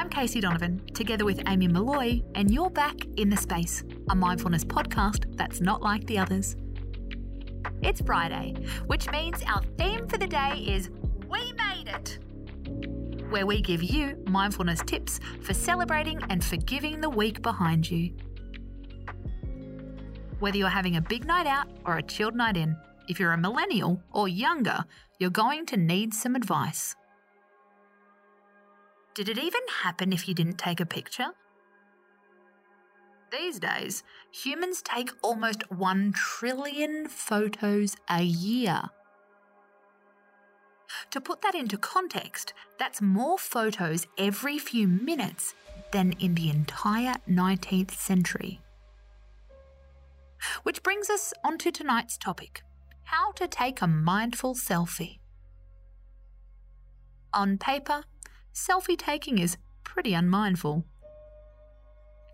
I'm Casey Donovan, together with Amy Molloy, and you're back in The Space, a mindfulness podcast that's not like the others. It's Friday, which means our theme for the day is We Made It, where we give you mindfulness tips for celebrating and forgiving the week behind you. Whether you're having a big night out or a chilled night in, if you're a millennial or younger, you're going to need some advice. Did it even happen if you didn't take a picture? These days, humans take almost 1 trillion photos a year. To put that into context, that's more photos every few minutes than in the entire 19th century. Which brings us onto tonight's topic how to take a mindful selfie. On paper, selfie taking is pretty unmindful.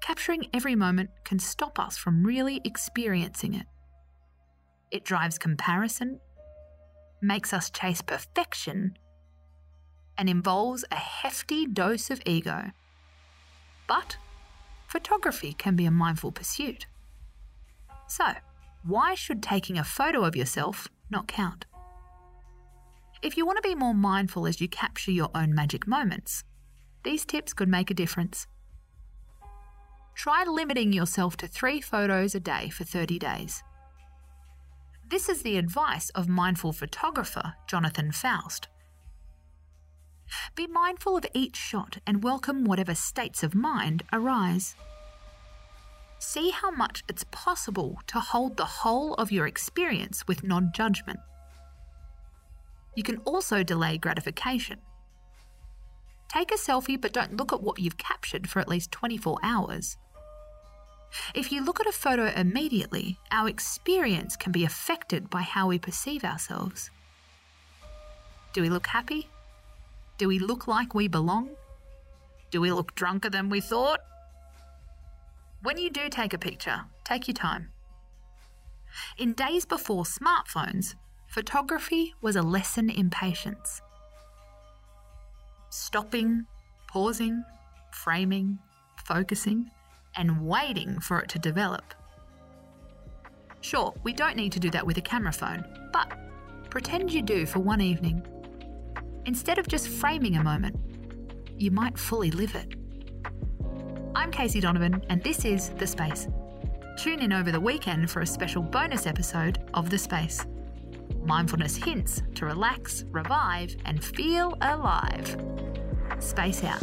Capturing every moment can stop us from really experiencing it. It drives comparison, makes us chase perfection, and involves a hefty dose of ego. But photography can be a mindful pursuit. So, why should taking a photo of yourself not count? If you want to be more mindful as you capture your own magic moments, these tips could make a difference. Try limiting yourself to three photos a day for 30 days. This is the advice of mindful photographer Jonathan Faust. Be mindful of each shot and welcome whatever states of mind arise. See how much it's possible to hold the whole of your experience with non judgment. You can also delay gratification. Take a selfie, but don't look at what you've captured for at least 24 hours. If you look at a photo immediately, our experience can be affected by how we perceive ourselves. Do we look happy? Do we look like we belong? Do we look drunker than we thought? When you do take a picture, take your time. In days before smartphones, photography was a lesson in patience. Stopping, pausing, framing, focusing, and waiting for it to develop. Sure, we don't need to do that with a camera phone, but pretend you do for one evening. Instead of just framing a moment, you might fully live it. I'm Casey Donovan, and this is The Space. Tune in over the weekend for a special bonus episode of The Space mindfulness hints to relax, revive, and feel alive. Space out.